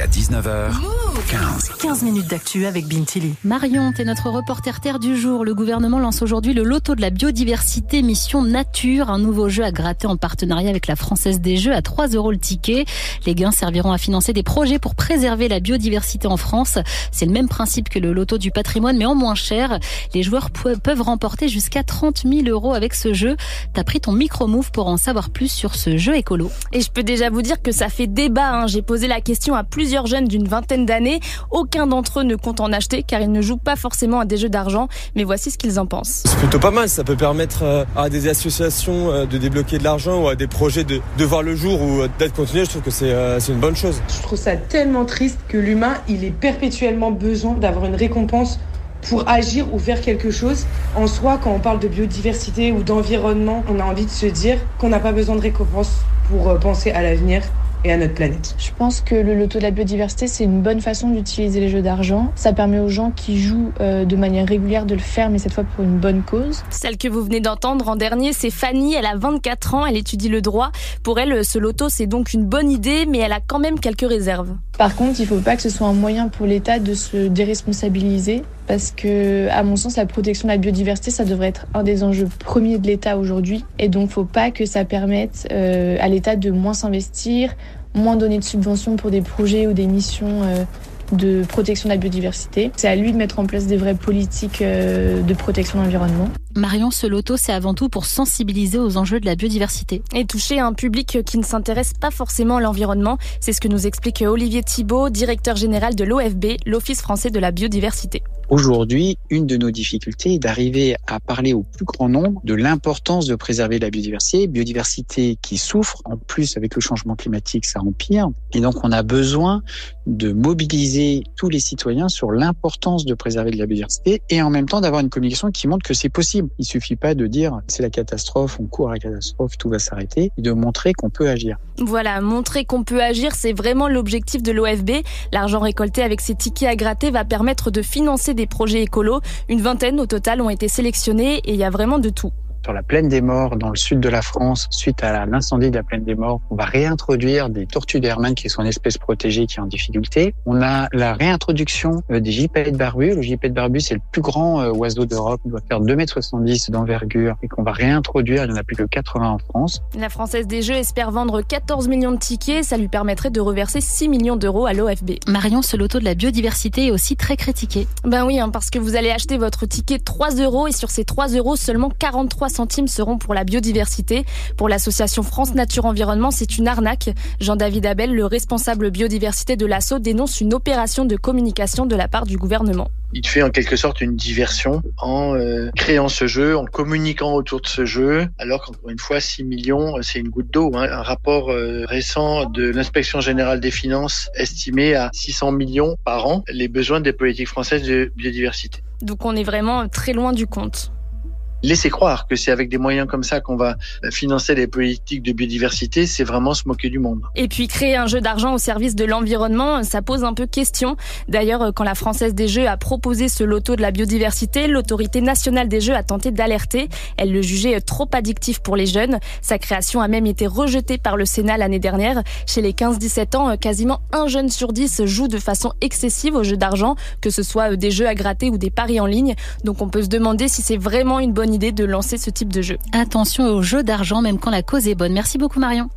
Jusqu'à 19h, 15. 15 minutes d'actu avec Bintili. Marion, t'es notre reporter terre du jour. Le gouvernement lance aujourd'hui le loto de la biodiversité mission nature, un nouveau jeu à gratter en partenariat avec la Française des Jeux à 3 euros le ticket. Les gains serviront à financer des projets pour préserver la biodiversité en France. C'est le même principe que le loto du patrimoine, mais en moins cher. Les joueurs peuvent remporter jusqu'à 30 000 euros avec ce jeu. T'as pris ton micro-move pour en savoir plus sur ce jeu écolo. Et je peux déjà vous dire que ça fait débat. Hein. J'ai posé la question à plusieurs jeunes d'une vingtaine d'années. Aucun d'entre eux ne compte en acheter car ils ne jouent pas forcément à des jeux d'argent. Mais voici ce qu'ils en pensent. C'est plutôt pas mal. Ça peut permettre euh, à des associations euh, de débloquer de l'argent ou à des projets de, de voir le jour ou d'être continué. Je trouve que euh, c'est une bonne chose. Je trouve ça tellement triste que l'humain, il ait perpétuellement besoin d'avoir une récompense pour agir ou faire quelque chose. En soi, quand on parle de biodiversité ou d'environnement, on a envie de se dire qu'on n'a pas besoin de récompense pour penser à l'avenir et à notre planète. Je pense que le loto de la biodiversité, c'est une bonne façon d'utiliser les jeux d'argent. Ça permet aux gens qui jouent euh, de manière régulière de le faire, mais cette fois pour une bonne cause. Celle que vous venez d'entendre en dernier, c'est Fanny. Elle a 24 ans, elle étudie le droit. Pour elle, ce loto, c'est donc une bonne idée, mais elle a quand même quelques réserves. Par contre, il ne faut pas que ce soit un moyen pour l'État de se déresponsabiliser parce que, à mon sens, la protection de la biodiversité, ça devrait être un des enjeux premiers de l'État aujourd'hui. Et donc, faut pas que ça permette euh, à l'État de moins s'investir, moins donner de subventions pour des projets ou des missions euh, de protection de la biodiversité. C'est à lui de mettre en place des vraies politiques euh, de protection de l'environnement. Marion, ce loto, c'est avant tout pour sensibiliser aux enjeux de la biodiversité. Et toucher un public qui ne s'intéresse pas forcément à l'environnement. C'est ce que nous explique Olivier Thibault, directeur général de l'OFB, l'Office français de la biodiversité. Aujourd'hui, une de nos difficultés est d'arriver à parler au plus grand nombre de l'importance de préserver la biodiversité, biodiversité qui souffre, en plus avec le changement climatique, ça empire. Et donc on a besoin de mobiliser tous les citoyens sur l'importance de préserver de la biodiversité et en même temps d'avoir une communication qui montre que c'est possible. Il suffit pas de dire c'est la catastrophe, on court à la catastrophe, tout va s'arrêter, de montrer qu'on peut agir. Voilà, montrer qu'on peut agir, c'est vraiment l'objectif de l'OFB. L'argent récolté avec ces tickets à gratter va permettre de financer des projets écolos. Une vingtaine au total ont été sélectionnés et il y a vraiment de tout sur la plaine des morts dans le sud de la France suite à l'incendie de la plaine des morts. On va réintroduire des tortues d'Hermann qui sont une espèce protégée qui est en difficulté. On a la réintroduction euh, des gypaètes barbus. Le gypaète barbu, c'est le plus grand euh, oiseau d'Europe. Il doit faire 2,70 m d'envergure et qu'on va réintroduire. Il n'y en a plus que 80 en France. La Française des Jeux espère vendre 14 millions de tickets. Ça lui permettrait de reverser 6 millions d'euros à l'OFB. Marion, ce loto de la biodiversité est aussi très critiqué. Ben oui, hein, parce que vous allez acheter votre ticket 3 euros et sur ces 3 euros, seulement 43 centimes seront pour la biodiversité. Pour l'association France Nature Environnement, c'est une arnaque. Jean-David Abel, le responsable biodiversité de l'ASSO, dénonce une opération de communication de la part du gouvernement. Il fait en quelque sorte une diversion en euh, créant ce jeu, en communiquant autour de ce jeu, alors qu'encore une fois, 6 millions, euh, c'est une goutte d'eau. Hein. Un rapport euh, récent de l'inspection générale des finances estimait à 600 millions par an les besoins des politiques françaises de biodiversité. Donc on est vraiment très loin du compte laisser croire que c'est avec des moyens comme ça qu'on va financer les politiques de biodiversité, c'est vraiment se moquer du monde. Et puis créer un jeu d'argent au service de l'environnement, ça pose un peu question. D'ailleurs, quand la Française des Jeux a proposé ce loto de la biodiversité, l'autorité nationale des Jeux a tenté d'alerter. Elle le jugeait trop addictif pour les jeunes. Sa création a même été rejetée par le Sénat l'année dernière. Chez les 15-17 ans, quasiment un jeune sur dix joue de façon excessive aux jeux d'argent, que ce soit des jeux à gratter ou des paris en ligne. Donc on peut se demander si c'est vraiment une idée de lancer ce type de jeu. Attention aux jeux d'argent, même quand la cause est bonne. Merci beaucoup Marion.